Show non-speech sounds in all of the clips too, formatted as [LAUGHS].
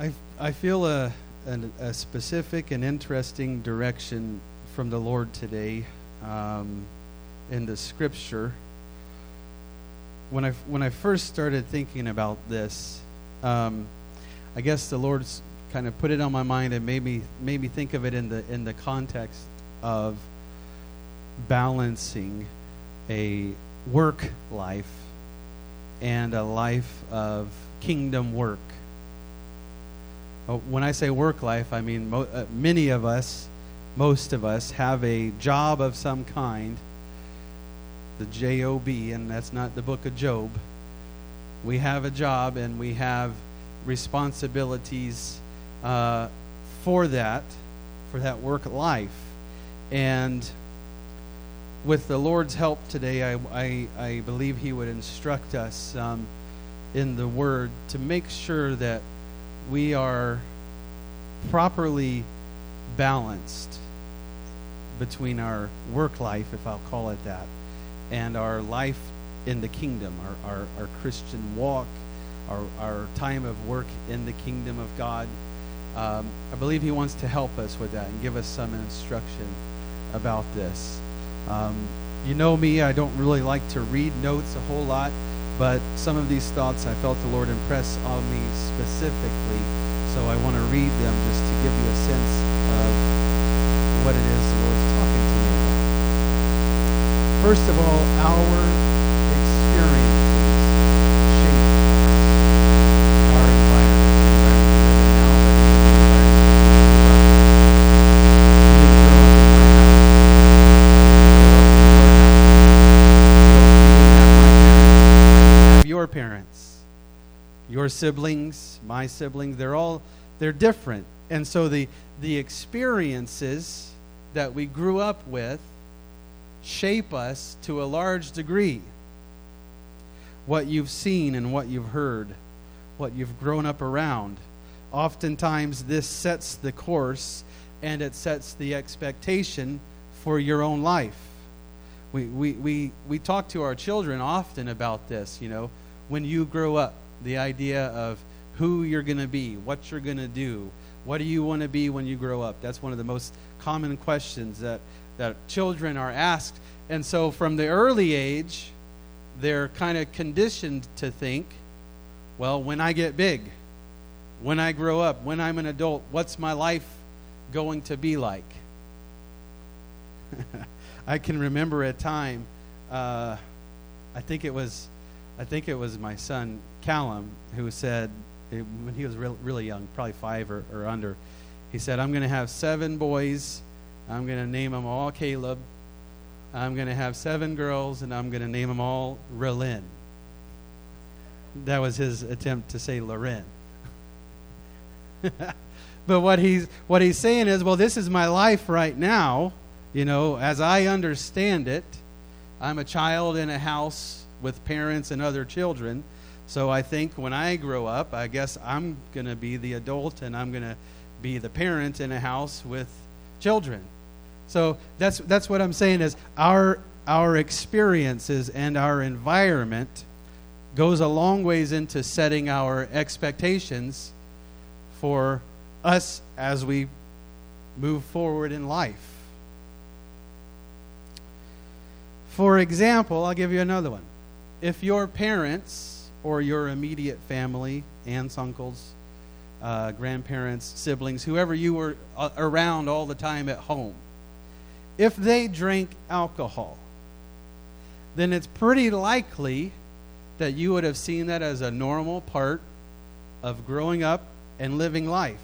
I, I feel a, a, a specific and interesting direction from the Lord today um, in the scripture. When I, when I first started thinking about this, um, I guess the Lord's kind of put it on my mind and made me, made me think of it in the, in the context of balancing a work life and a life of kingdom work. Oh, when I say work life, I mean mo- uh, many of us, most of us, have a job of some kind, the J O B, and that's not the book of Job. We have a job and we have responsibilities uh, for that, for that work life. And with the Lord's help today, I, I, I believe He would instruct us um, in the Word to make sure that we are properly balanced between our work life, if I'll call it that, and our life in the kingdom, our, our, our Christian walk, our, our time of work in the kingdom of God. Um, I believe He wants to help us with that and give us some instruction about this. Um, you know me, I don't really like to read notes a whole lot, but some of these thoughts I felt the Lord impress on me specifically, so I want to read them just to give you a sense of what it is the Lord's talking to me about. First of all, our your siblings, my siblings, they're all they're different. And so the the experiences that we grew up with shape us to a large degree. What you've seen and what you've heard, what you've grown up around. Oftentimes this sets the course and it sets the expectation for your own life. We, we, we, we talk to our children often about this, you know, when you grow up the idea of who you're going to be, what you're going to do, what do you want to be when you grow up? That's one of the most common questions that, that children are asked. And so from the early age, they're kind of conditioned to think, well, when I get big, when I grow up, when I'm an adult, what's my life going to be like? [LAUGHS] I can remember a time, uh, I think it was, I think it was my son Callum, who said, eh, when he was re- really young, probably five or, or under, he said, I'm going to have seven boys. I'm going to name them all Caleb. I'm going to have seven girls, and I'm going to name them all Relin. That was his attempt to say Loren. [LAUGHS] but what he's what he's saying is, well, this is my life right now. You know, as I understand it, I'm a child in a house with parents and other children. So I think when I grow up, I guess I'm going to be the adult and I'm going to be the parent in a house with children. So that's that's what I'm saying is our our experiences and our environment goes a long ways into setting our expectations for us as we move forward in life. For example, I'll give you another one. If your parents or your immediate family, aunts, uncles, uh, grandparents, siblings, whoever you were uh, around all the time at home, if they drank alcohol, then it's pretty likely that you would have seen that as a normal part of growing up and living life.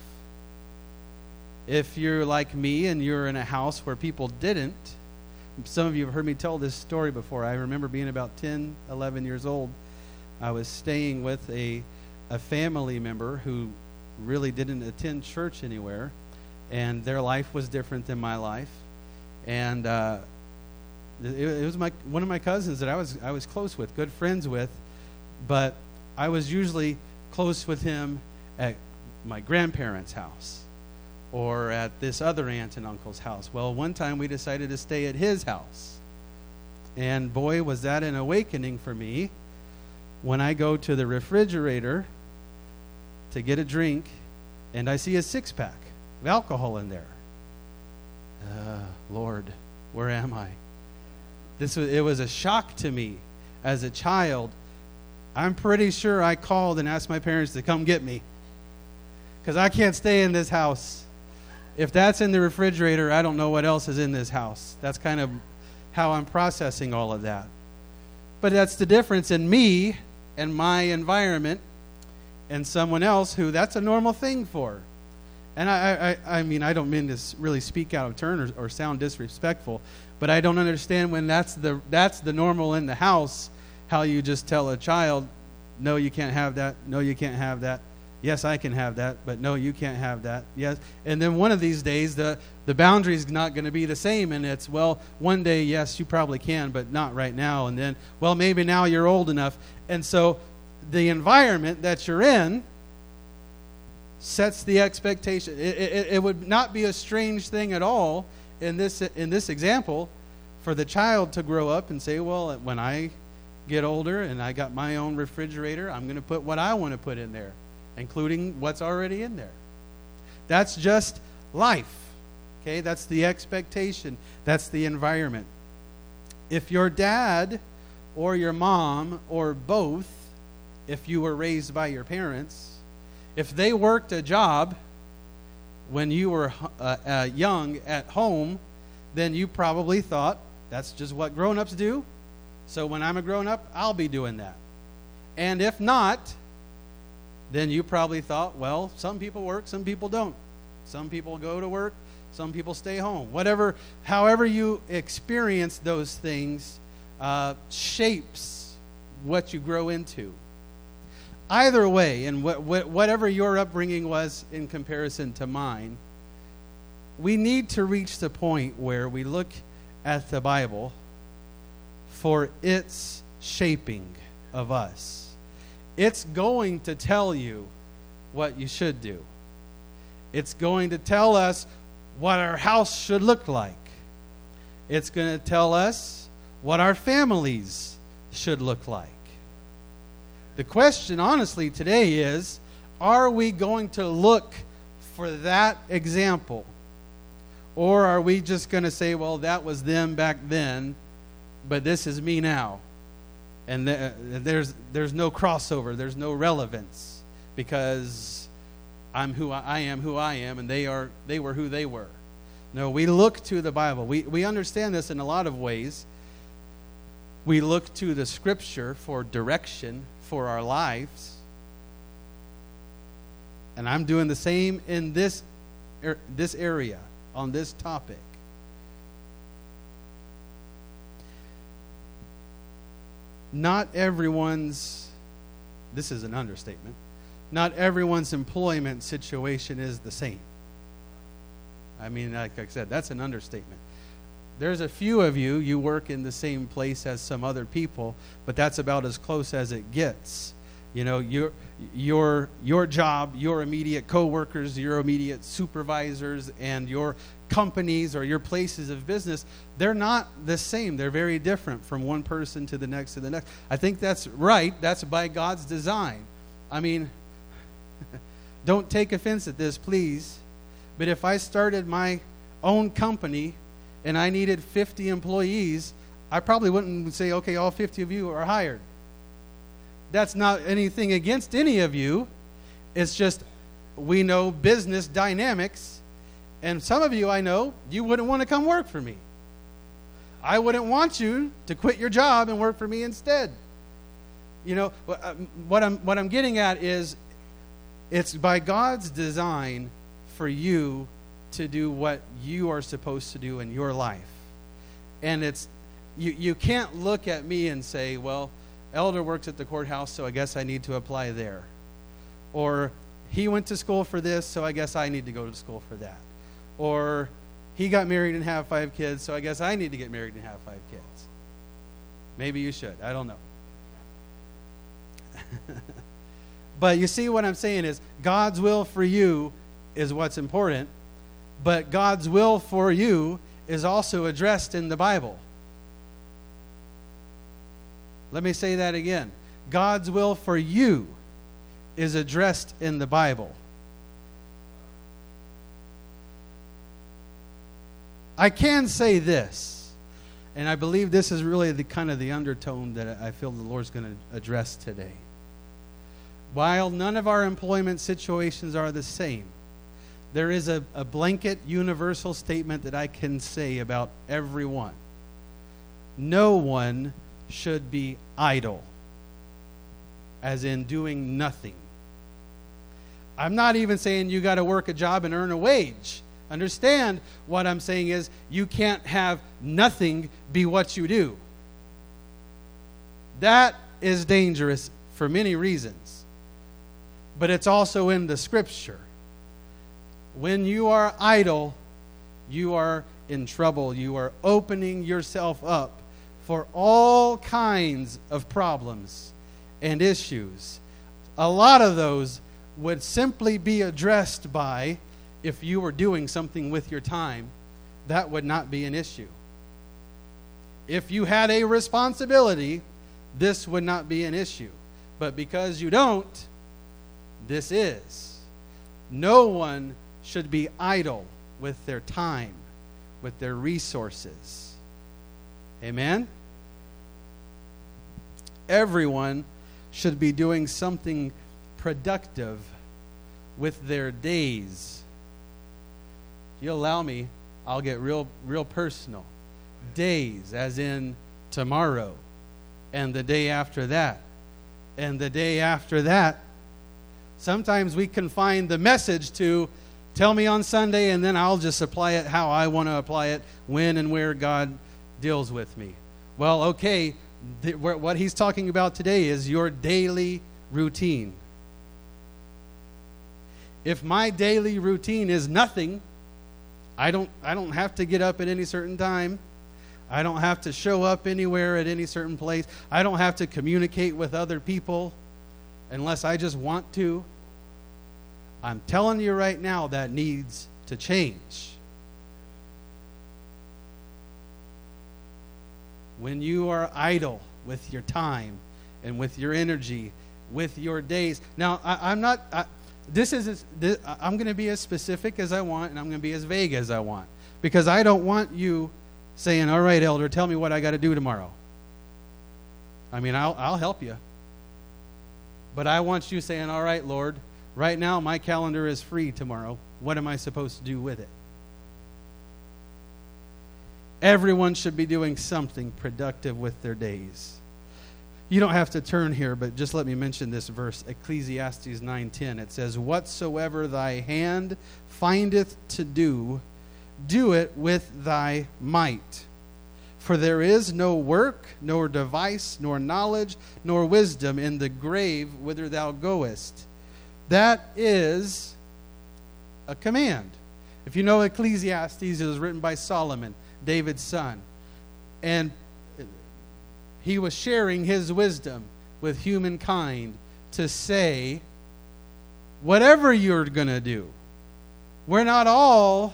If you're like me and you're in a house where people didn't, some of you have heard me tell this story before. I remember being about 10, 11 years old I was staying with a, a family member who really didn't attend church anywhere, and their life was different than my life. And uh, it, it was my one of my cousins that I was I was close with, good friends with, but I was usually close with him at my grandparents' house or at this other aunt and uncle's house. Well, one time we decided to stay at his house. And boy, was that an awakening for me when I go to the refrigerator to get a drink and I see a six pack of alcohol in there. Uh, Lord, where am I? This was, it was a shock to me as a child. I'm pretty sure I called and asked my parents to come get me because I can't stay in this house. If that's in the refrigerator, I don't know what else is in this house. That's kind of how I'm processing all of that. But that's the difference in me and my environment and someone else who that's a normal thing for. And I, I, I mean, I don't mean to really speak out of turn or, or sound disrespectful, but I don't understand when that's the, that's the normal in the house, how you just tell a child, no, you can't have that, no, you can't have that. Yes, I can have that, but no, you can't have that. Yes. And then one of these days, the, the boundary is not going to be the same. And it's, well, one day, yes, you probably can, but not right now. And then, well, maybe now you're old enough. And so the environment that you're in sets the expectation. It, it, it, would not be a strange thing at all in this, in this example for the child to grow up and say, well, when I get older and I got my own refrigerator, I'm going to put what I want to put in there, including what's already in there. That's just life. Okay, that's the expectation, that's the environment. If your dad or your mom or both if you were raised by your parents, if they worked a job when you were uh, uh, young at home, then you probably thought that's just what grown ups do. So when I'm a grown up, I'll be doing that. And if not, then you probably thought, well, some people work, some people don't. Some people go to work, some people stay home. Whatever, however you experience those things, uh, shapes what you grow into either way, and wh- wh- whatever your upbringing was in comparison to mine, we need to reach the point where we look at the Bible for its shaping of us. It's going to tell you what you should do. It's going to tell us what our house should look like. It's going to tell us what our families should look like. The question, honestly, today is are we going to look for that example? Or are we just going to say, well, that was them back then, but this is me now? And th- there's, there's no crossover, there's no relevance because I'm who I, I am who I am, and they, are, they were who they were. No, we look to the Bible. We, we understand this in a lot of ways. We look to the Scripture for direction, for our lives. And I'm doing the same in this, er, this area, on this topic. Not everyone's, this is an understatement, not everyone's employment situation is the same. I mean, like I said, that's an understatement there's a few of you, you work in the same place as some other people, but that's about as close as it gets. You know, your, your, your job, your immediate coworkers, your immediate supervisors, and your companies or your places of business, they're not the same. They're very different from one person to the next to the next. I think that's right. That's by God's design. I mean, [LAUGHS] don't take offense at this, please. But if I started my own company and I needed 50 employees, I probably wouldn't say, okay, all 50 of you are hired. That's not anything against any of you. It's just we know business dynamics. And some of you I know, you wouldn't want to come work for me. I wouldn't want you to quit your job and work for me instead. You know, uh, what I'm, what I'm getting at is it's by God's design for you to do what you are supposed to do in your life. And it's you, you can't look at me and say, well, Elder works at the courthouse, so I guess I need to apply there. Or he went to school for this, so I guess I need to go to school for that. Or he got married and have five kids, so I guess I need to get married and have five kids. Maybe you should. I don't know. [LAUGHS] but you see what I'm saying is God's will for you is what's important, but God's will for you is also addressed in the Bible. Let me say that again. God's will for you is addressed in the Bible. I can say this, and I believe this is really the kind of the undertone that I feel the Lord's going to address today. While none of our employment situations are the same, there is a, a blanket universal statement that I can say about everyone. No one should be idle, as in doing nothing. I'm not even saying you got to work a job and earn a wage. Understand what I'm saying is you can't have nothing be what you do. That is dangerous for many reasons. But it's also in the scripture. When you are idle, you are in trouble. You are opening yourself up for all kinds of problems and issues. A lot of those would simply be addressed by if you were doing something with your time, that would not be an issue. If you had a responsibility, this would not be an issue. But because you don't, this is. No one should be idle with their time, with their resources. Amen? Everyone should be doing something productive with their days. You allow me, I'll get real real personal. Days as in tomorrow and the day after that and the day after that. Sometimes we confine the message to tell me on Sunday and then I'll just apply it how I want to apply it when and where God deals with me. Well, okay, what he's talking about today is your daily routine if my daily routine is nothing, I don't, I don't have to get up at any certain time. I don't have to show up anywhere at any certain place. I don't have to communicate with other people unless I just want to. I'm telling you right now that needs to change. When you are idle with your time and with your energy, with your days. Now, I, am not. I, this is this, i'm going to be as specific as i want and i'm going to be as vague as i want. Because i don't want you saying all right elder tell me what i got to do tomorrow. I mean I'll, I'll help you. But i want you saying all right lord right now my calendar is free tomorrow. What am i supposed to do with it? Everyone should be doing something productive with their days you don't have to turn here, but just let me mention this verse, Ecclesiastes 9:10. It says, "Whatsoever thy hand findeth to do, do it with thy might. For there is no work, nor device, nor knowledge, nor wisdom in the grave whither thou goest." That is a command. If you know Ecclesiastes, it was written by Solomon, David's son. And he was sharing his wisdom with humankind to say, whatever you're going to do, we're not all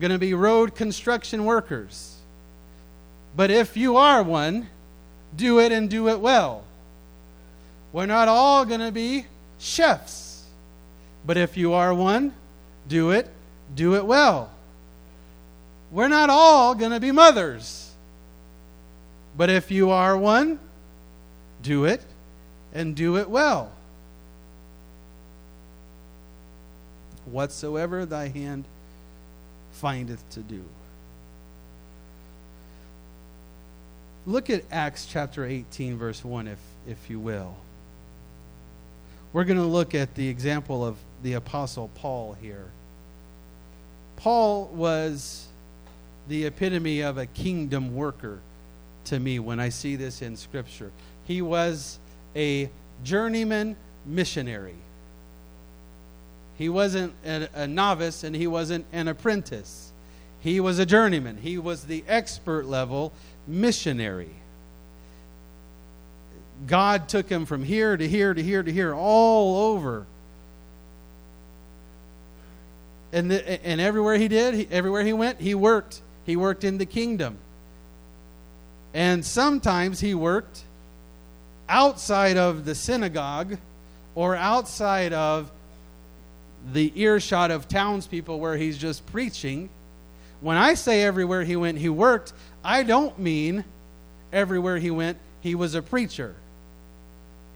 going to be road construction workers. But if you are one, do it and do it well. We're not all going to be chefs. But if you are one, do it, do it well. We're not all going to be mothers. But if you are one, do it and do it well. Whatsoever thy hand findeth to do. Look at Acts chapter 18, verse 1, if, if you will. We're going to look at the example of the Apostle Paul here. Paul was the epitome of a kingdom worker to me when I see this in Scripture. He was a journeyman missionary. He wasn't a, a, novice and he wasn't an apprentice. He was a journeyman. He was the expert level missionary. God took him from here to here to here to here, all over. And, the, and everywhere he did, he, everywhere he went, he worked. He worked in the kingdom. And sometimes he worked outside of the synagogue or outside of the earshot of townspeople where he's just preaching, When I say everywhere he went, he worked, I don't mean everywhere he went, he was a preacher.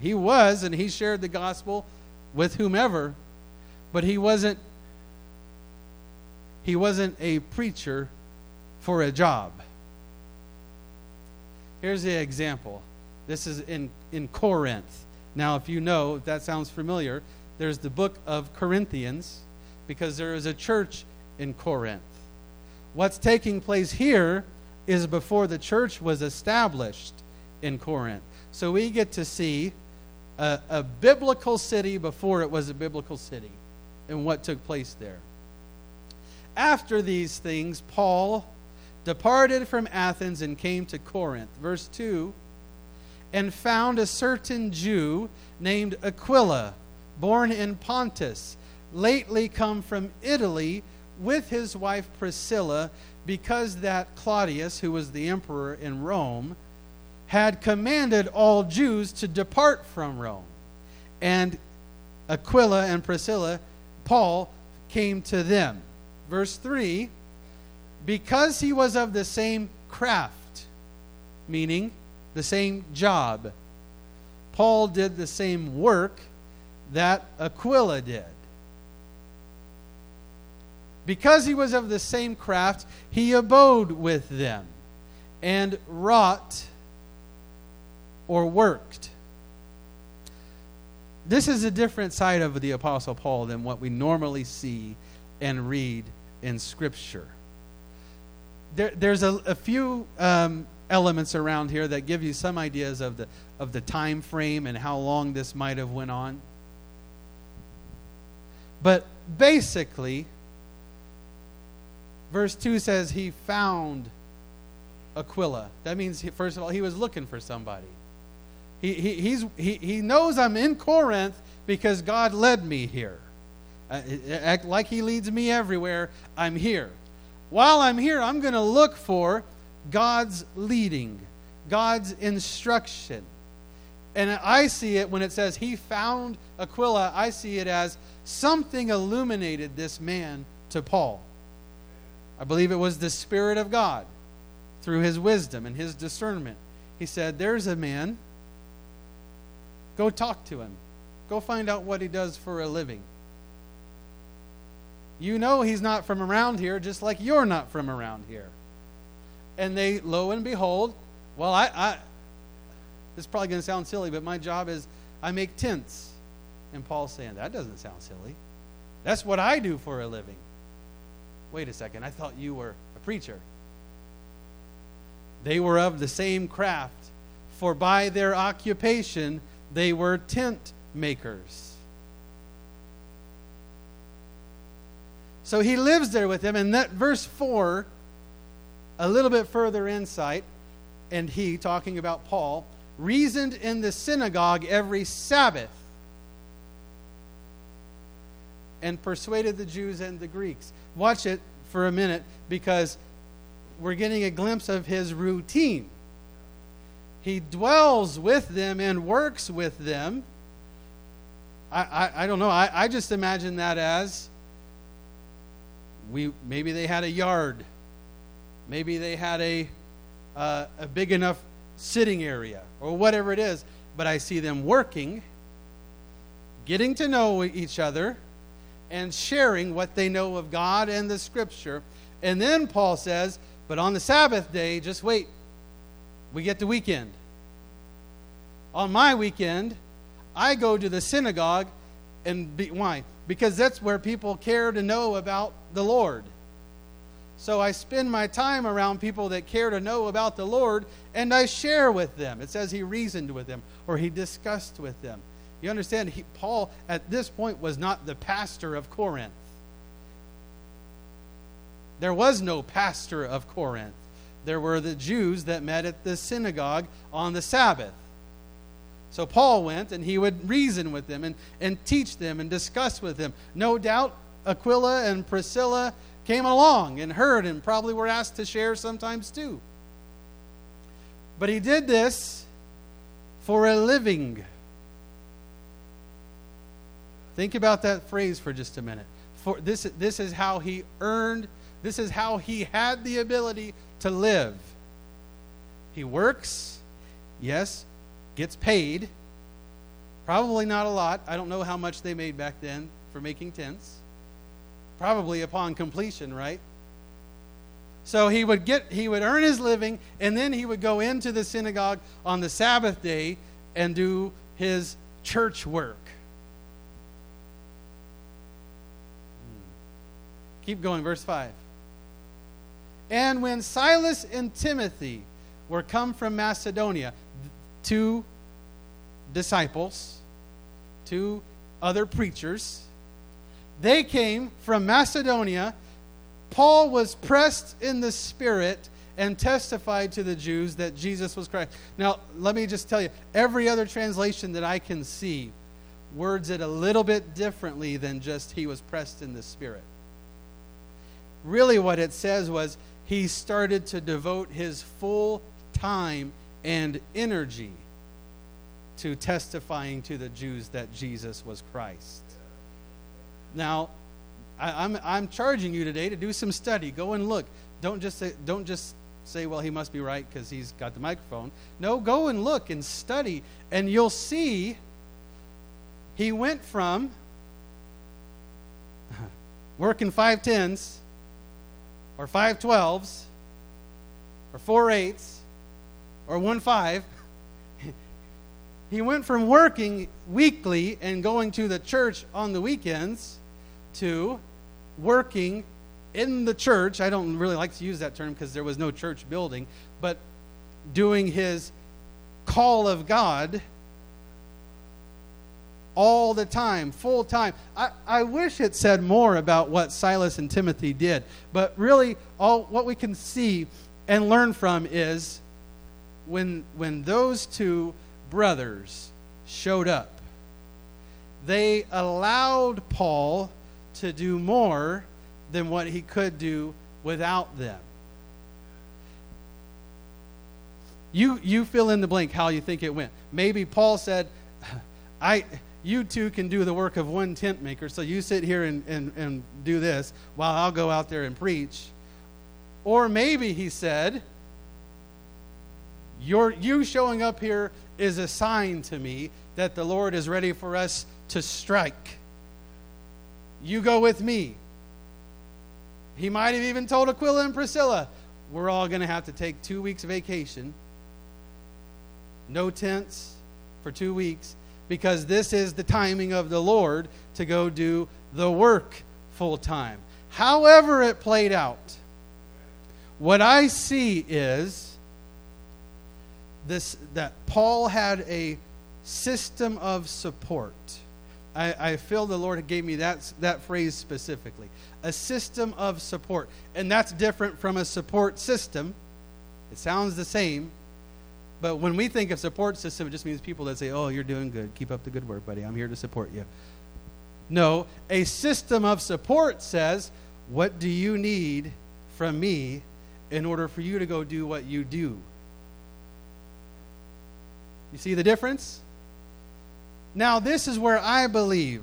He was, and he shared the gospel with whomever, but he wasn't he wasn't a preacher for a job. Here's the example. This is in, in Corinth. Now, if you know, if that sounds familiar, there's the book of Corinthians because there is a church in Corinth. What's taking place here is before the church was established in Corinth. So we get to see a, a biblical city before it was a biblical city and what took place there. After these things, Paul departed from Athens and came to Corinth. Verse 2 And found a certain Jew named Aquila, born in Pontus, lately come from Italy with his wife Priscilla, because that Claudius, who was the emperor in Rome, had commanded all Jews to depart from Rome. And Aquila and Priscilla, Paul, came to them. Verse 3 because he was of the same craft, meaning the same job, Paul did the same work that Aquila did. Because he was of the same craft, he abode with them and wrought or worked. This is a different side of the Apostle Paul than what we normally see and read in Scripture. There, there's a, a few um, elements around here that give you some ideas of the, of the time frame and how long this might have went on. But basically, verse 2 says he found Aquila. That means, he, first of all, he was looking for somebody. He, he, he's, he, he knows I'm in Corinth because God led me here. Uh, like he leads me everywhere, I'm here. While I'm here, I'm going to look for God's leading, God's instruction. And I see it when it says he found Aquila, I see it as something illuminated this man to Paul. I believe it was the Spirit of God through his wisdom and his discernment. He said, There's a man Go talk to him. Go find out what he does for a living. You know he's not from around here, just like you're not from around here. And they, lo and behold, well, I, I this is probably going to sound silly, but my job is I make tents. And Paul's saying, that doesn't sound silly. That's what I do for a living. Wait a second, I thought you were a preacher. They were of the same craft, for by their occupation they were tent makers. So he lives there with them, and that verse 4, a little bit further insight, and he, talking about Paul, reasoned in the synagogue every Sabbath and persuaded the Jews and the Greeks. Watch it for a minute because we're getting a glimpse of his routine. He dwells with them and works with them. I, I, I don't know. I, I just imagine that as we maybe they had a yard, maybe they had a uh, a big enough sitting area or whatever it is. But I see them working, getting to know each other, and sharing what they know of God and the Scripture. And then Paul says, "But on the Sabbath day, just wait we get the weekend. On my weekend, I go to the synagogue and be, why? Because that's where people care to know about the Lord. So I spend my time around people that care to know about the Lord and I share with them. It says he reasoned with them or he discussed with them. You understand, he, Paul at this point was not the pastor of Corinth. There was no pastor of Corinth there were the Jews that met at the synagogue on the Sabbath. So Paul went and he would reason with them and, and teach them and discuss with them. No doubt Aquila and Priscilla came along and heard and probably were asked to share sometimes too. But he did this for a living. Think about that phrase for just a minute. For this, this is how he earned This is how he had the ability to live. He works, yes, gets paid. Probably not a lot. I don't know how much they made back then for making tents. Probably upon completion, right? So he would get he would earn his living and then he would go into the synagogue on the Sabbath day and do his church work. Hmm. Keep going verse 5. And when Silas and Timothy were come from Macedonia, two disciples, two other preachers, they came from Macedonia Paul was pressed in the Spirit and testified to the Jews that Jesus was Christ. Now, let me just tell you every other translation that I can see words it a little bit differently than just he was pressed in the Spirit. Really, what it says was he started to devote his full time and energy to testifying to the Jews that Jesus was Christ. Now, I, am I'm, I'm charging you today to do some study. Go and look. Don't just say, don't just say, well, he must be right because he's got the microphone. No, go and look and study, and you'll see he went from [LAUGHS] working five tens or five twelves or four eights or one five. he went from working weekly and going to the church on the weekends to working in the church. I don't really like to use that term because there was no church building, but doing his call of God all the time, full time. I, I wish it said more about what Silas and Timothy did, but really, all what we can see and learn from is when when those two brothers showed up, they allowed Paul to do more than what he could do without them. You, you fill in the blank how you think it went. Maybe Paul said, [LAUGHS] I, you two can do the work of one tent maker, so you sit here and, and, and do this while I'll go out there and preach. Or maybe he said, Your, you showing up here is a sign to me that the Lord is ready for us to strike. You go with me. He might have even told Aquila and Priscilla, We're all going to have to take two weeks vacation, no tents for two weeks, because this is the timing of the Lord to go do the work full time. However, it played out, what I see is this that Paul had a system of support I, I feel the Lord gave me that, that phrase specifically. A system of support. And that's different from a support system. It sounds the same. But when we think of support system, it just means people that say, oh, you're doing good. Keep up the good work, buddy. I'm here to support you. No, a system of support says, what do you need from me in order for you to go do what you do? You see the difference? Now, this is where I believe,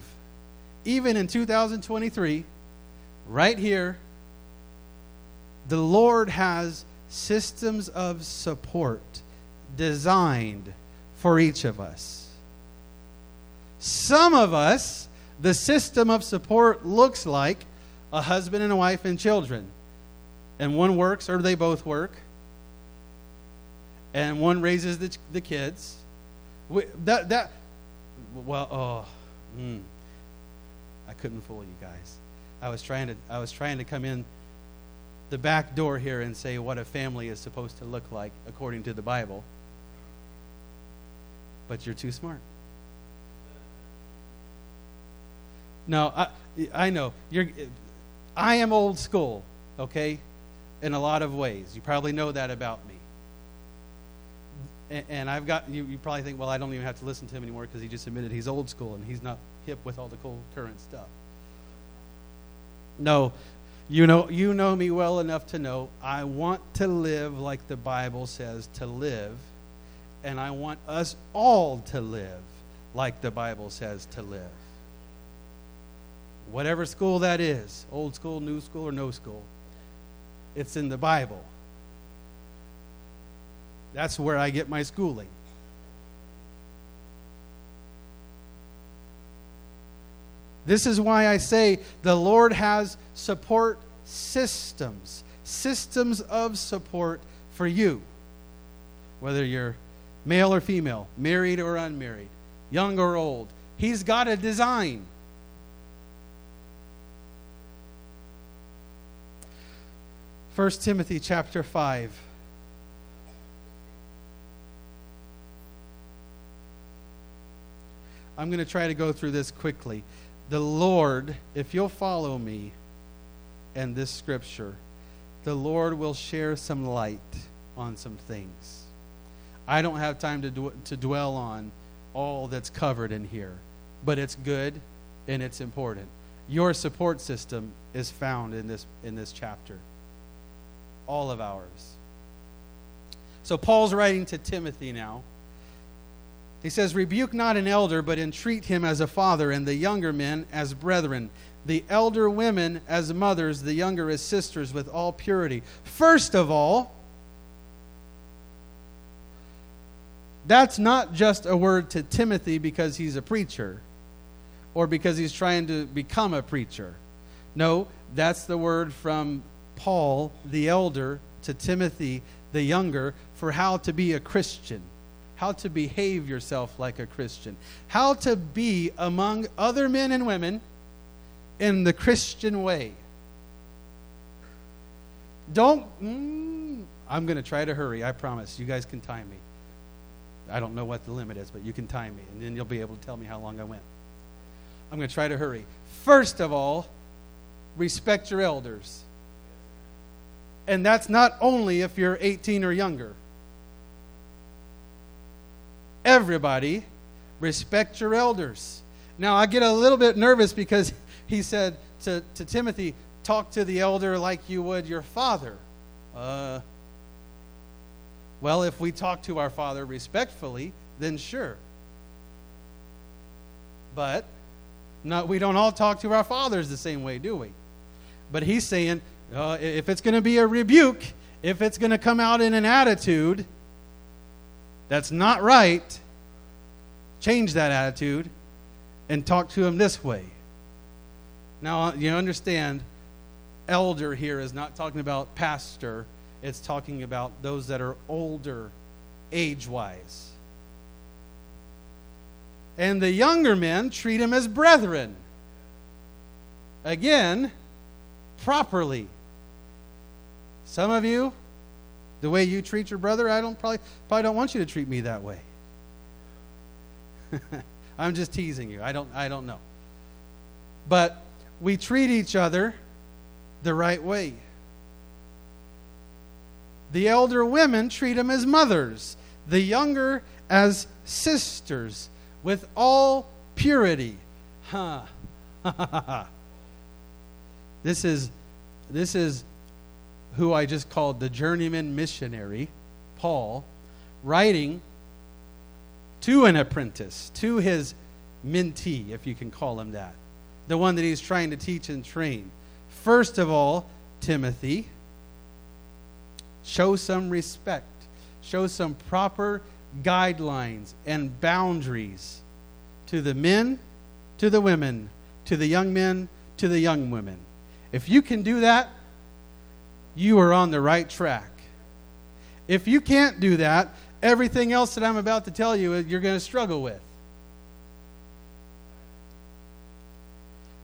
even in 2023, right here, the Lord has systems of support designed for each of us. Some of us, the system of support looks like a husband and a wife and children. And one works, or they both work. And one raises the, the kids. We, that, that, well, oh, mm, I couldn't fool you guys. I was trying to, I was trying to come in the back door here and say what a family is supposed to look like according to the Bible. But you're too smart. No, I, I know you're. I am old school, okay, in a lot of ways. You probably know that about and, I've got you, you probably think, well, I don't even have to listen to him anymore because he just admitted he's old school and he's not hip with all the cool current stuff. No, you know, you know me well enough to know I want to live like the Bible says to live, and I want us all to live like the Bible says to live. Whatever school that is, old school, new school, or no school. it's in the Bible. That's where I get my schooling. This is why I say the Lord has support systems, systems of support for you, whether you're male or female, married or unmarried, young or old. He's got a design. First Timothy chapter 5. I'm going to try to go through this quickly. The Lord, if you'll follow me and this scripture, the Lord will share some light on some things. I don't have time to, to dwell on all that's covered in here, but it's good and it's important. Your support system is found in this, in this chapter, all of ours. So Paul's writing to Timothy now. He says, Rebuke not an elder, but entreat him as a father, and the younger men as brethren, the elder women as mothers, the younger as sisters, with all purity. First of all, that's not just a word to Timothy because he's a preacher or because he's trying to become a preacher. No, that's the word from Paul, the elder, to Timothy, the younger, for how to be a Christian how to behave yourself like a Christian, how to be among other men and women in the Christian way. Don't, mm, I'm going to try to hurry, I promise. You guys can time me. I don't know what the limit is, but you can time me, and then you'll be able to tell me how long I went. I'm going to try to hurry. First of all, respect your elders. And that's not only if you're 18 or younger everybody respect your elders. Now, I get a little bit nervous because [LAUGHS] he said to, to Timothy, talk to the elder like you would your father. Uh, well, if we talk to our father respectfully, then sure. But not, we don't all talk to our fathers the same way, do we? But he's saying uh, if it's going to be a rebuke, if it's going to come out in an attitude, that's not right, change that attitude and talk to him this way. Now, uh, you understand, elder here is not talking about pastor, it's talking about those that are older age wise. And the younger men treat him as brethren. Again, properly. Some of you, the way you treat your brother, I don't probably probably don't want you to treat me that way. [LAUGHS] I'm just teasing you. I don't I don't know. But we treat each other the right way. The elder women treat them as mothers, the younger as sisters, with all purity. Huh. [LAUGHS] this is this is who I just called the journeyman missionary, Paul, writing to an apprentice, to his mentee, if you can call him that, the one that he's trying to teach and train. First of all, Timothy, show some respect, show some proper guidelines and boundaries to the men, to the women, to the young men, to the young women. If you can do that, you are on the right track. If you can't do that, everything else that I'm about to tell you, you're going to struggle with.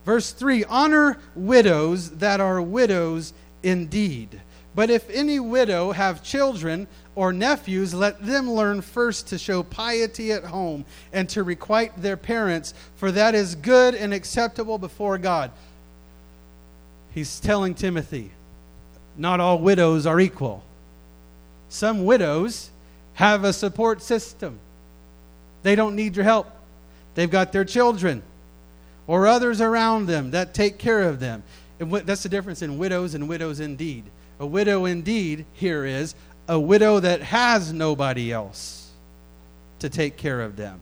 Verse 3 Honor widows that are widows indeed. But if any widow have children or nephews, let them learn first to show piety at home and to requite their parents, for that is good and acceptable before God. He's telling Timothy, not all widows are equal. Some widows have a support system. They don't need your help. They've got their children or others around them that take care of them. And that's the difference in widows and widows indeed. A widow indeed here is a widow that has nobody else to take care of them.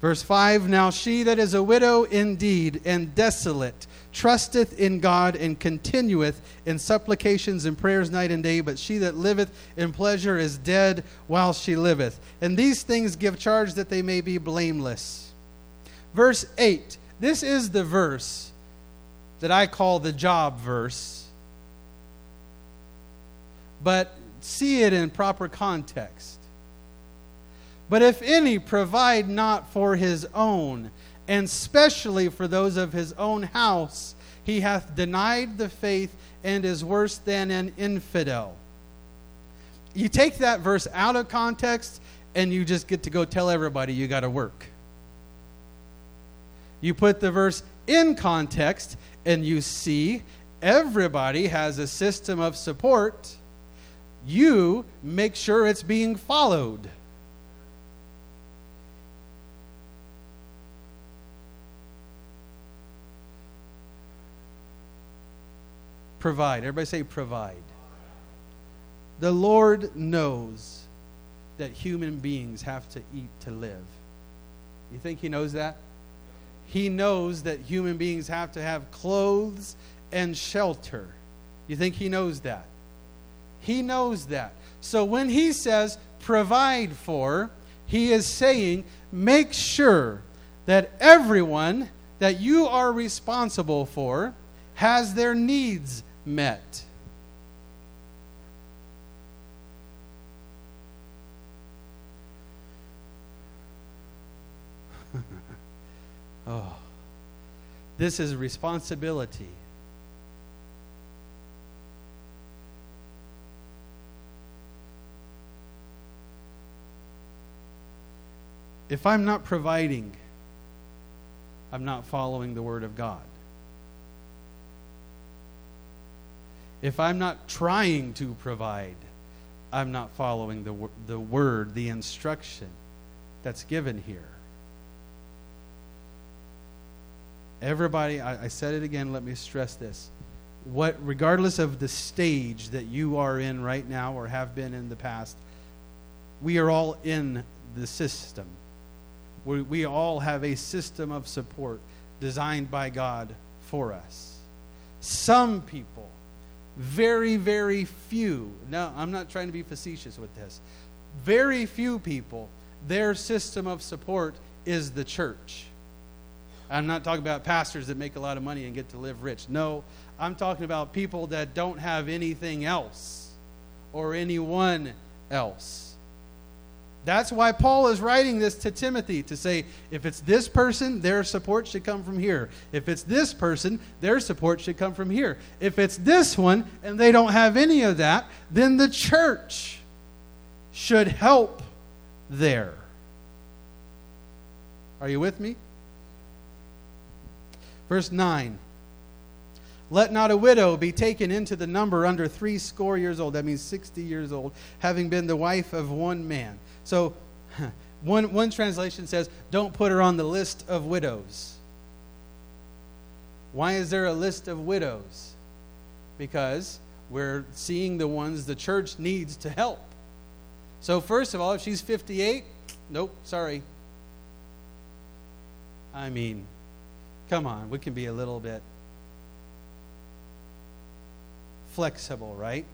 Verse 5 Now she that is a widow indeed and desolate trusteth in God and continueth in supplications and prayers night and day, but she that liveth in pleasure is dead while she liveth. And these things give charge that they may be blameless. Verse 8 This is the verse that I call the job verse, but see it in proper context. But if any provide not for his own, and specially for those of his own house, he hath denied the faith and is worse than an infidel. You take that verse out of context, and you just get to go tell everybody you got to work. You put the verse in context, and you see everybody has a system of support. You make sure it's being followed. Provide. Everybody say provide. The Lord knows that human beings have to eat to live. You think He knows that? He knows that human beings have to have clothes and shelter. You think He knows that? He knows that. So when He says provide for, He is saying make sure that everyone that you are responsible for has their needs met. [LAUGHS] oh, this is responsibility. If I'm not providing, I'm not following the Word of God. If I'm not trying to provide, I'm not following the, the word, the instruction that's given here. Everybody, I, I said it again, let me stress this. What, regardless of the stage that you are in right now or have been in the past, we are all in the system. We, we all have a system of support designed by God for us. Some people very, very few, now I'm not trying to be facetious with this, very few people, their system of support is the church. I'm not talking about pastors that make a lot of money and get to live rich. No, I'm talking about people that don't have anything else or anyone else. That's why Paul is writing this to Timothy to say, if it's this person, their support should come from here. If it's this person, their support should come from here. If it's this one and they don't have any of that, then the church should help there. Are you with me? Verse 9. Let not a widow be taken into the number under three score years old. That means 60 years old, having been the wife of one man so, [LAUGHS] one, one translation says, don't put her on the list of widows. Why is there a list of widows? Because we're seeing the ones the church needs to help. So, first of all, if she's 58, nope, sorry. I mean, come on, we can be a little bit flexible, right?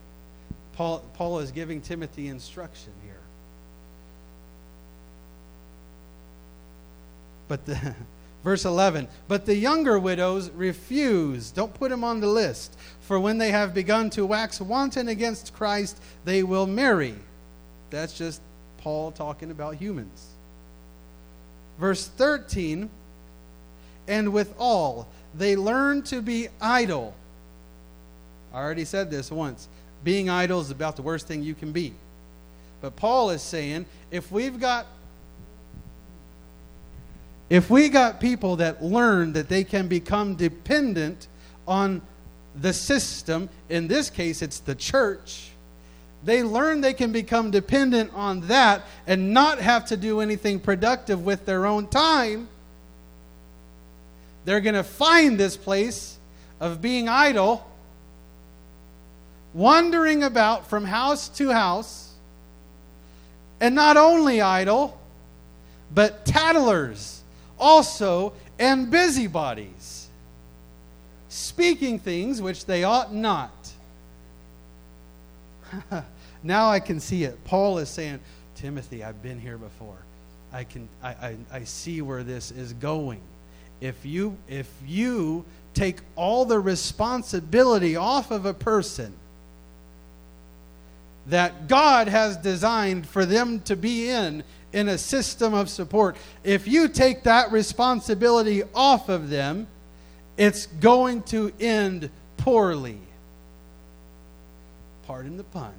Paul, Paul is giving Timothy instruction here. But the, [LAUGHS] verse 11, but the younger widows refuse. Don't put them on the list. For when they have begun to wax wanton against Christ, they will marry. That's just Paul talking about humans. Verse 13, and with all, they learn to be idle. I already said this once. Being idle is about the worst thing you can be. But Paul is saying if we've got if we got people that learn that they can become dependent on the system, in this case it's the church, they learn they can become dependent on that and not have to do anything productive with their own time, they're going to find this place of being idle, wandering about from house to house, and not only idle, but tattlers also and busybodies, speaking things which they ought not. [LAUGHS] now I can see it. Paul is saying, Timothy, I've been here before. I can I, I, I see where this is going. If you if you take all the responsibility off of a person that God has designed for them to be in in a system of support. If you take that responsibility off of them, it's going to end poorly. Pardon the pun.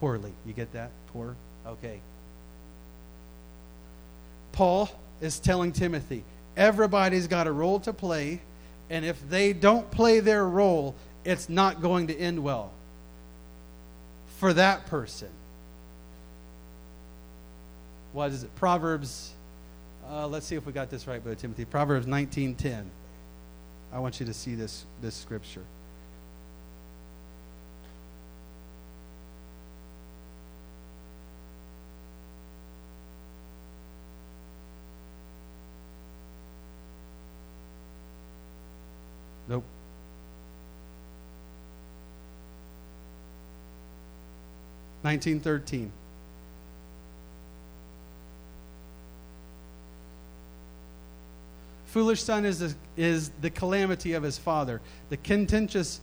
Poorly. You get that? Poor? Okay. Paul is telling Timothy, everybody's got a role to play, and if they don't play their role, it's not going to end well for that person. What is it? Proverbs. Uh, let's see if we got this right, Brother Timothy. Proverbs 19:10. I want you to see this this scripture. Nope. 1913. Foolish son is the, is the calamity of his father. The contentious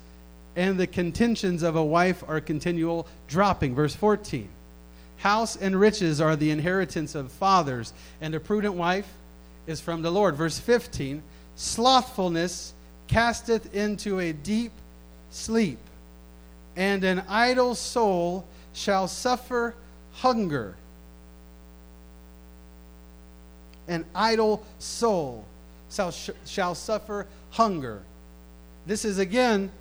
and the contentions of a wife are continual dropping. Verse 14. House and riches are the inheritance of fathers, and a prudent wife is from the Lord. Verse 15. Slothfulness casteth into a deep sleep, and an idle soul shall suffer hunger. An idle soul shall, shall suffer hunger. This is again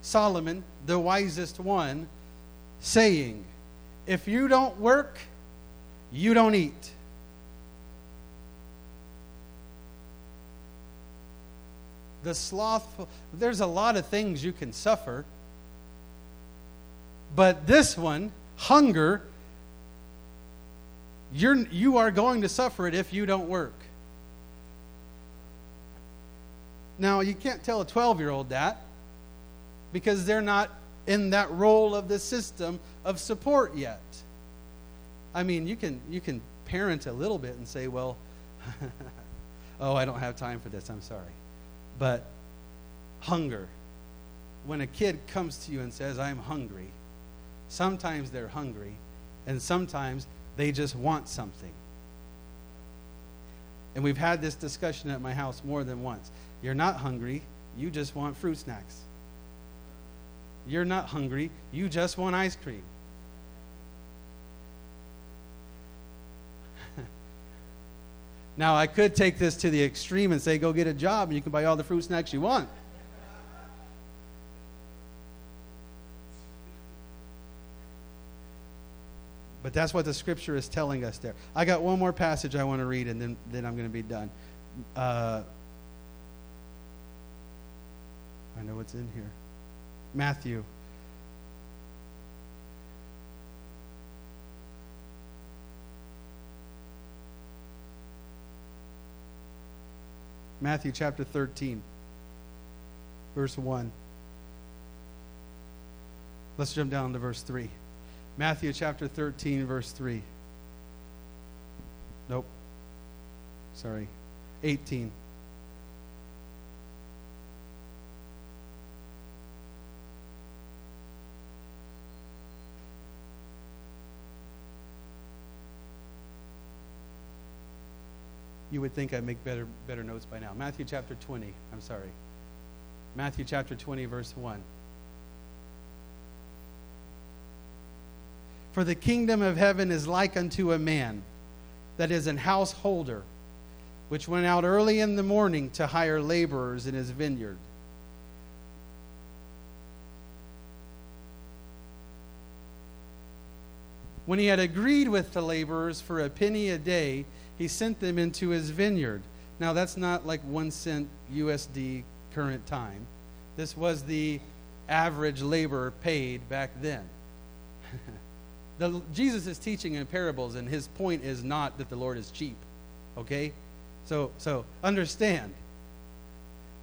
Solomon, the wisest one, saying, If you don't work, you don't eat. The slothful, there's a lot of things you can suffer. But this one, hunger, you're, you are going to suffer it if you don't work. Now, you can't tell a 12 year old that because they're not in that role of the system of support yet. I mean, you can, you can parent a little bit and say, well, [LAUGHS] oh, I don't have time for this, I'm sorry. But hunger. When a kid comes to you and says, I'm hungry, Sometimes they're hungry, and sometimes they just want something. And we've had this discussion at my house more than once. You're not hungry, you just want fruit snacks. You're not hungry, you just want ice cream. [LAUGHS] now, I could take this to the extreme and say, go get a job and you can buy all the fruit snacks you want. But that's what the scripture is telling us there. I got one more passage I want to read, and then, then I'm going to be done. Uh, I know what's in here. Matthew. Matthew chapter 13, verse 1. Let's jump down to verse 3. Matthew chapter 13, verse 3. Nope. Sorry. 18. You would think I'd make better, better notes by now. Matthew chapter 20. I'm sorry. Matthew chapter 20, verse 1. For the kingdom of heaven is like unto a man that is an householder, which went out early in the morning to hire laborers in his vineyard. When he had agreed with the laborers for a penny a day, he sent them into his vineyard. Now, that's not like one cent USD current time. This was the average labor paid back then. [LAUGHS] the, Jesus is teaching in parables, and his point is not that the Lord is cheap. Okay? So, so understand.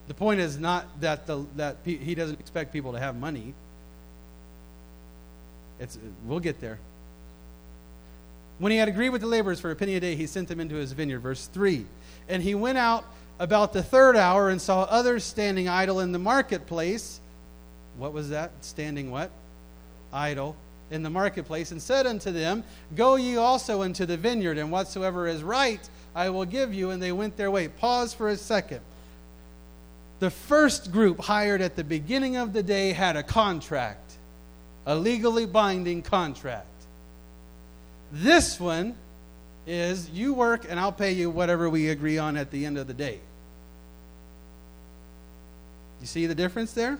The point is not that, the, that he doesn't expect people to have money. It's, we'll get there. When he had agreed with the laborers for a penny a day, he sent them into his vineyard. Verse 3. And he went out about the third hour and saw others standing idle in the marketplace. What was that? Standing what? Idle in the marketplace, and said unto them, Go ye also into the vineyard, and whatsoever is right I will give you. And they went their way. Pause for a second. The first group hired at the beginning of the day had a contract, a legally binding contract. This one is you work and I'll pay you whatever we agree on at the end of the day. You see the difference there?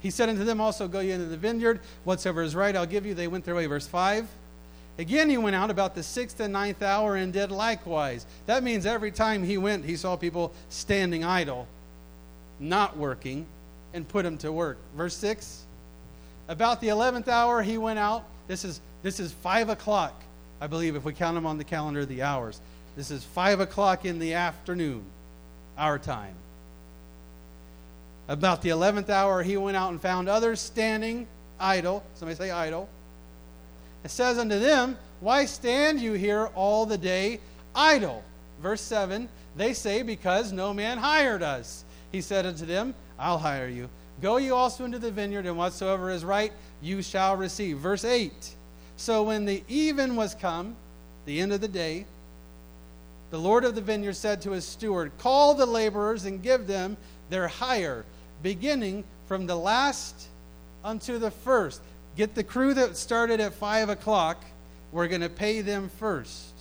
He said unto them also, Go ye into the vineyard, whatsoever is right, I'll give you. They went their way. Verse 5. Again, he went out about the sixth and ninth hour and did likewise. That means every time he went, he saw people standing idle, not working, and put them to work. Verse 6 About the eleventh hour, he went out. This is, this is 5 o'clock, I believe, if we count them on the calendar, the hours. This is 5 o'clock in the afternoon, our time. About the 11th hour, he went out and found others standing idle. Somebody say idle it says unto them, Why stand you here all the day idle? Verse 7 They say, Because no man hired us. He said unto them, I'll hire you. Go you also into the vineyard, and whatsoever is right you shall receive. Verse 8 So when the even was come, the end of the day, the Lord of the vineyard said to his steward, Call the laborers and give them their hire, beginning from the last unto the first. Get the crew that started at 5 o'clock. We're going to pay them first.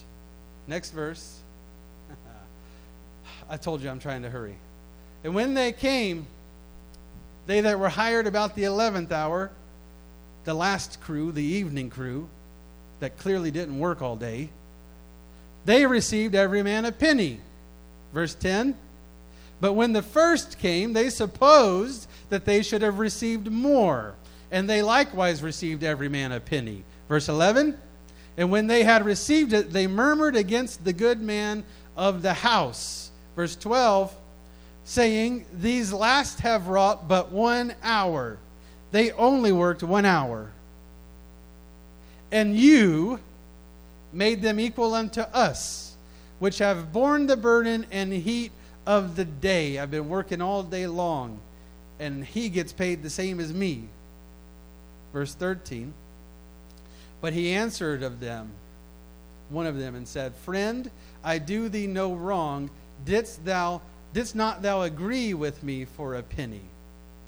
Next verse. [LAUGHS] I told you I'm trying to hurry. And when they came, they that were hired about the 11th hour, the last crew, the evening crew, that clearly didn't work all day, they received every man a penny. Verse 10. But when the first came, they supposed that they should have received more and they likewise received every man a penny. Verse 11 And when they had received it, they murmured against the good man of the house. Verse 12 saying, These last have wrought but one hour. They only worked one hour. And you made them equal unto us, which have borne the burden and heat of the day. I've been working all day long, and he gets paid the same as me. Verse 13. But he answered of them, one of them, and said, Friend, I do thee no wrong. Didst thou didst not thou agree with me for a penny?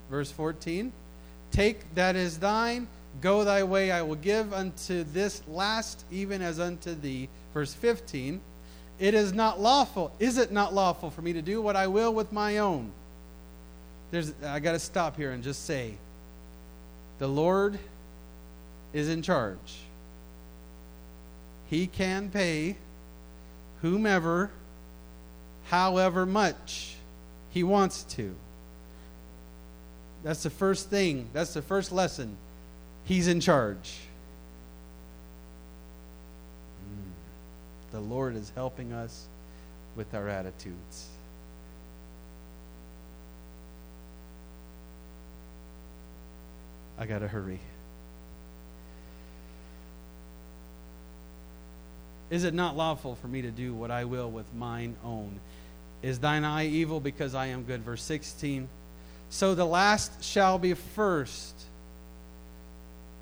Verse 14. Take that is thine, go thy way, I will give unto this last even as unto thee. Verse 15. It is not lawful, is it not lawful for me to do what I will with my own? There's I gotta stop here and just say the Lord is in charge. He can pay whomever, however much he wants to. That's the first thing. That's the first lesson. He's in charge. The Lord is helping us with our attitudes. I got to hurry. Is it not lawful for me to do what I will with mine own? Is thine eye evil because I am good? Verse 16. So the last shall be first.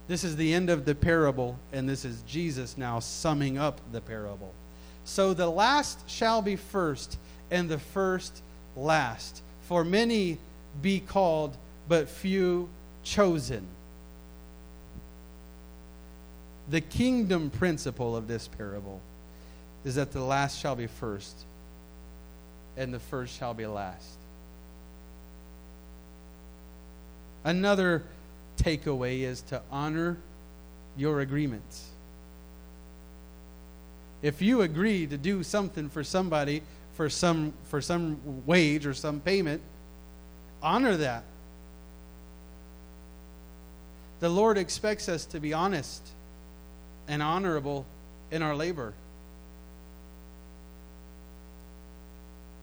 This is the end of the parable, and this is Jesus now summing up the parable. So the last shall be first, and the first last. For many be called, but few chosen. The kingdom principle of this parable is that the last shall be first, and the first shall be last. Another takeaway is to honor your agreements. If you agree to do something for somebody for some for some wage or some payment, honor that. The Lord expects us to be honest and honorable in our labor.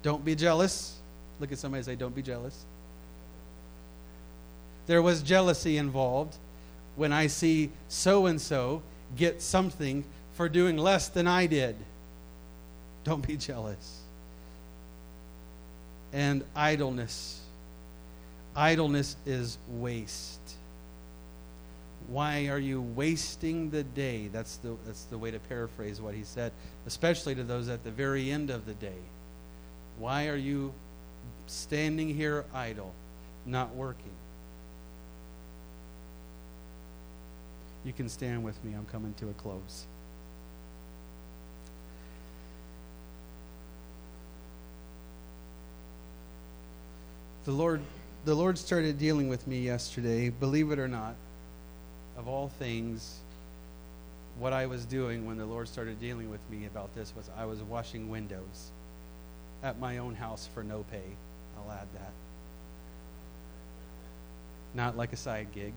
Don't be jealous. Look at somebody and say, Don't be jealous. There was jealousy involved when I see so and so get something for doing less than I did. Don't be jealous. And idleness. Idleness is waste. Why are you wasting the day? That's the, that's the way to paraphrase what he said, especially to those at the very end of the day. Why are you standing here idle, not working? You can stand with me. I'm coming to a close. The Lord, the Lord started dealing with me yesterday, believe it or not, of all things, what I was doing when the Lord started dealing with me about this was I was washing windows at my own house for no pay. I'll add that. Not like a side gig.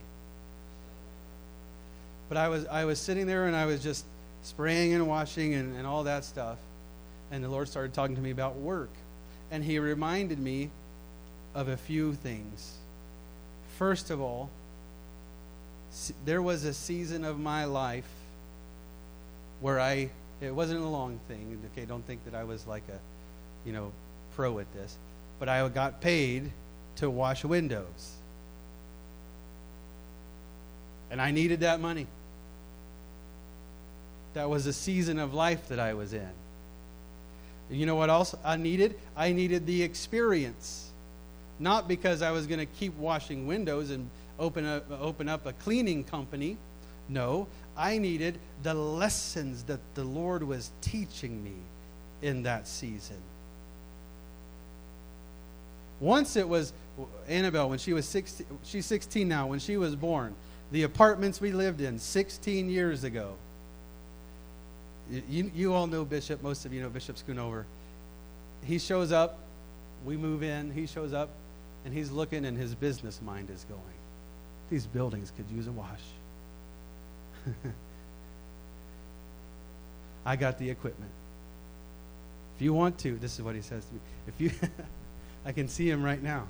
But I was I was sitting there and I was just spraying and washing and, and all that stuff. And the Lord started talking to me about work. And he reminded me of a few things. First of all, there was a season of my life where I, it wasn't a long thing. Okay, don't think that I was like a you know, pro at this, but I got paid to wash windows. And I needed that money. That was a season of life that I was in. You know what else I needed? I needed the experience. Not because I was going to keep washing windows and open open up a cleaning company. No, I needed the lessons that the Lord was teaching me in that season. Once it was Annabelle when she was 16, she's 16 now, when she was born. The apartments we lived in 16 years ago. You, you all know Bishop, most of you know Bishop Schoonover. He shows up, we move in, he shows up, and he's looking, and his business mind is going. These buildings could use a wash. [LAUGHS] I got the equipment. If you want to, this is what he says to me. If you [LAUGHS] I can see him right now.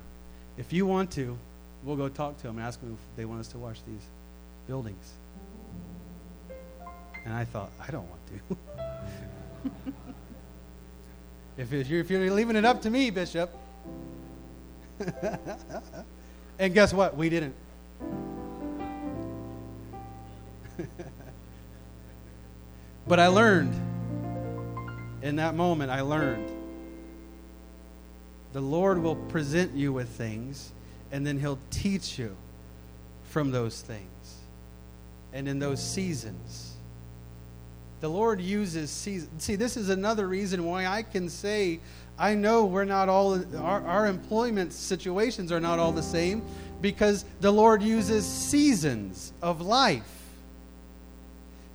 If you want to, we'll go talk to him and ask him if they want us to wash these buildings. And I thought, I don't want to. [LAUGHS] if, you're, if you're leaving it up to me, Bishop. [LAUGHS] and guess what? We didn't. [LAUGHS] but I learned. In that moment, I learned the Lord will present you with things, and then He'll teach you from those things and in those seasons. The Lord uses seasons. See, this is another reason why I can say, I know we're not all, our, our employment situations are not all the same because the Lord uses seasons of life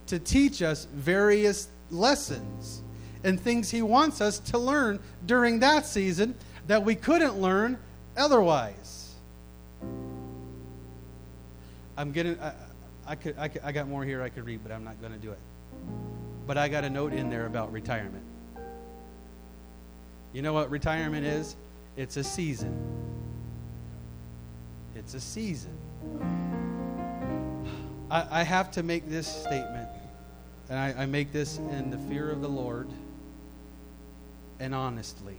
to teach us various lessons and things He wants us to learn during that season that we couldn't learn otherwise. I'm getting, I, I, could, I, could, I got more here I could read, but I'm not going to do it. But I got a note in there about retirement. You know what retirement is? It's a season. It's a season. I, I have to make this statement, and I, I make this in the fear of the Lord and honestly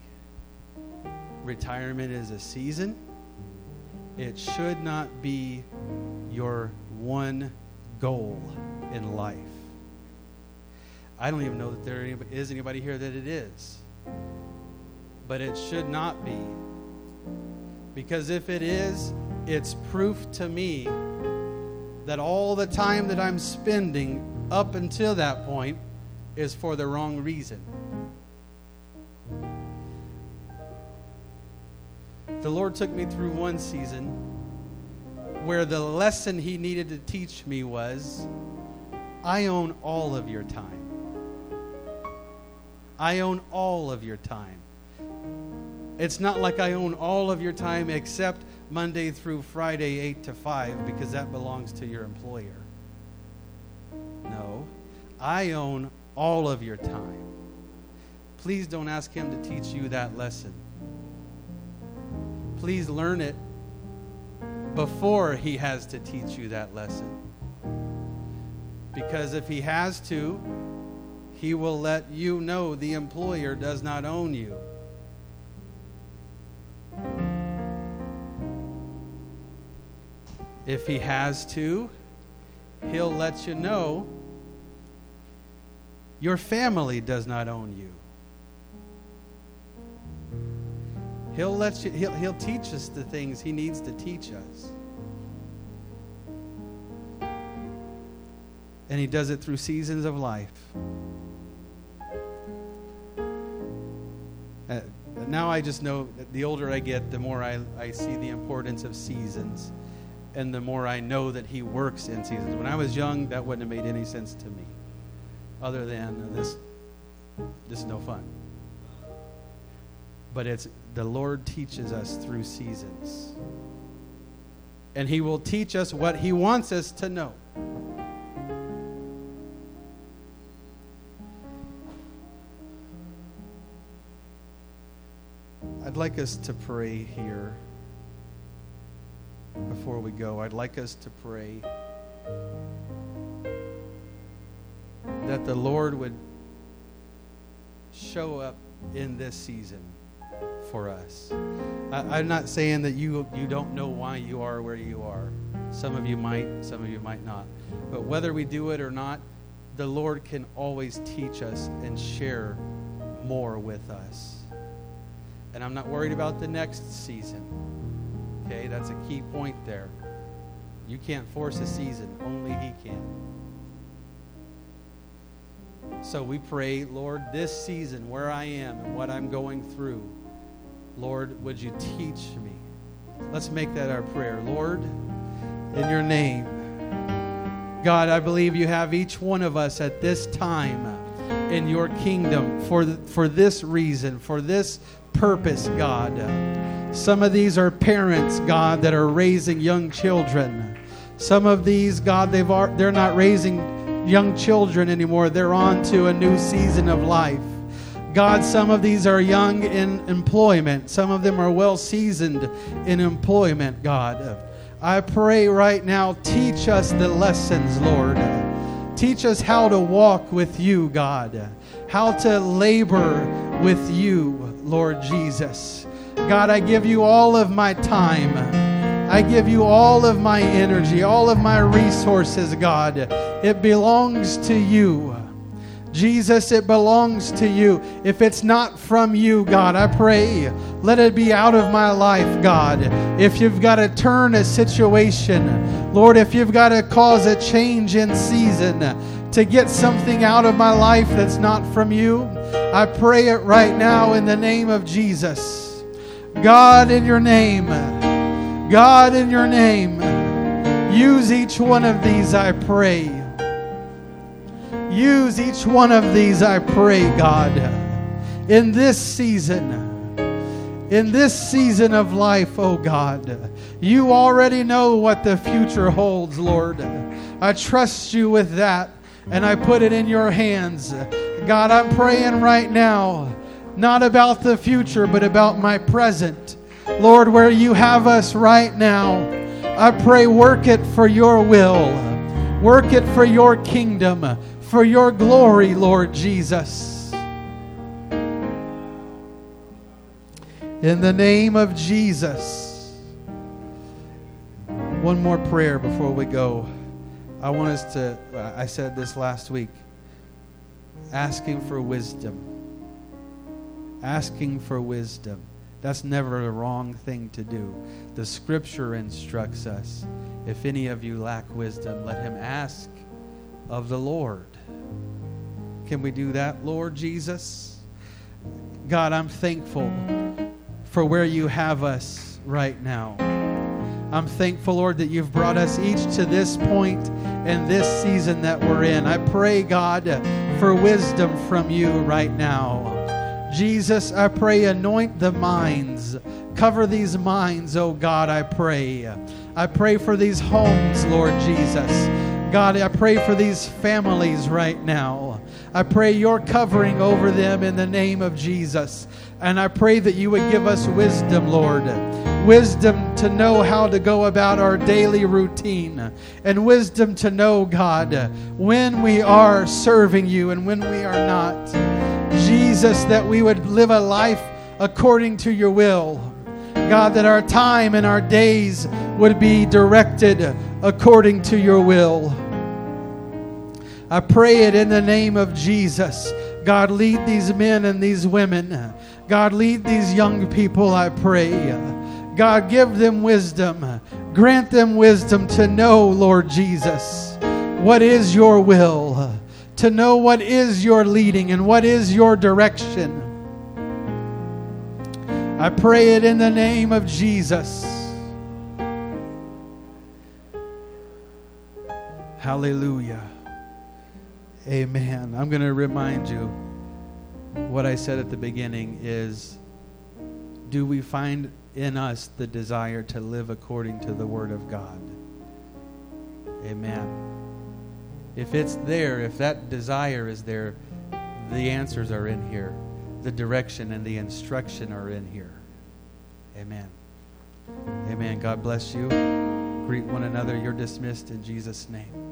retirement is a season. It should not be your one goal in life. I don't even know that there is anybody here that it is. But it should not be. Because if it is, it's proof to me that all the time that I'm spending up until that point is for the wrong reason. The Lord took me through one season where the lesson He needed to teach me was I own all of your time. I own all of your time. It's not like I own all of your time except Monday through Friday, 8 to 5, because that belongs to your employer. No, I own all of your time. Please don't ask him to teach you that lesson. Please learn it before he has to teach you that lesson. Because if he has to, he will let you know the employer does not own you. If he has to, he'll let you know your family does not own you. He'll let you he'll, he'll teach us the things he needs to teach us. And he does it through seasons of life. Uh, now I just know that the older I get, the more I, I see the importance of seasons and the more I know that He works in seasons. When I was young, that wouldn't have made any sense to me, other than this, this is no fun. But it's the Lord teaches us through seasons, and He will teach us what He wants us to know. I'd like us to pray here before we go, I'd like us to pray that the Lord would show up in this season for us. I, am not saying that you you don't know why you are where you are. Some of you might, some of you might not. But whether we do it or not, the Lord can always teach us and share more with us. And I'm not worried about the next season. Okay, that's a key point there. You can't force a season, only He can. So we pray, Lord, this season where I am and what I'm going through, Lord, would you teach me? Let's make that our prayer. Lord, in your name, God, I believe you have each one of us at this time in your kingdom for, for this reason, for this purpose, God. Some of these are parents, God, that are raising young children. Some of these, God, they've they're not raising young children anymore. They're on to a new season of life. God, some of these are young in employment. Some of them are well seasoned in employment, God. I pray right now, teach us the lessons, Lord. Teach us how to walk with you, God. How to labor with you, Lord Jesus. God, I give you all of my time. I give you all of my energy, all of my resources, God. It belongs to you. Jesus, it belongs to you. If it's not from you, God, I pray, let it be out of my life, God. If you've got to turn a situation, Lord, if you've got to cause a change in season to get something out of my life that's not from you, I pray it right now in the name of Jesus. God, in your name, God, in your name, use each one of these, I pray. Use each one of these, I pray, God, in this season. In this season of life, oh God, you already know what the future holds, Lord. I trust you with that and I put it in your hands. God, I'm praying right now not about the future, but about my present. Lord, where you have us right now, I pray, work it for your will, work it for your kingdom, for your glory, Lord Jesus. In the name of Jesus. One more prayer before we go. I want us to, I said this last week, asking for wisdom asking for wisdom. That's never a wrong thing to do. The scripture instructs us if any of you lack wisdom, let him ask of the Lord. Can we do that, Lord Jesus? God, I'm thankful for where you have us right now. I'm thankful, Lord, that you've brought us each to this point and this season that we're in. I pray, God, for wisdom from you right now. Jesus, I pray, anoint the minds, Cover these minds, oh God, I pray. I pray for these homes, Lord Jesus. God, I pray for these families right now. I pray your covering over them in the name of Jesus. And I pray that you would give us wisdom, Lord. Wisdom to know how to go about our daily routine. And wisdom to know, God, when we are serving you and when we are not. Jesus, that we would live a life according to your will. God, that our time and our days would be directed according to your will. I pray it in the name of Jesus. God, lead these men and these women. God, lead these young people, I pray. God, give them wisdom. Grant them wisdom to know, Lord Jesus, what is your will, to know what is your leading and what is your direction. I pray it in the name of Jesus. Hallelujah. Amen. I'm going to remind you what I said at the beginning is do we find in us the desire to live according to the Word of God? Amen. If it's there, if that desire is there, the answers are in here. The direction and the instruction are in here. Amen. Amen. God bless you. Greet one another. You're dismissed in Jesus' name.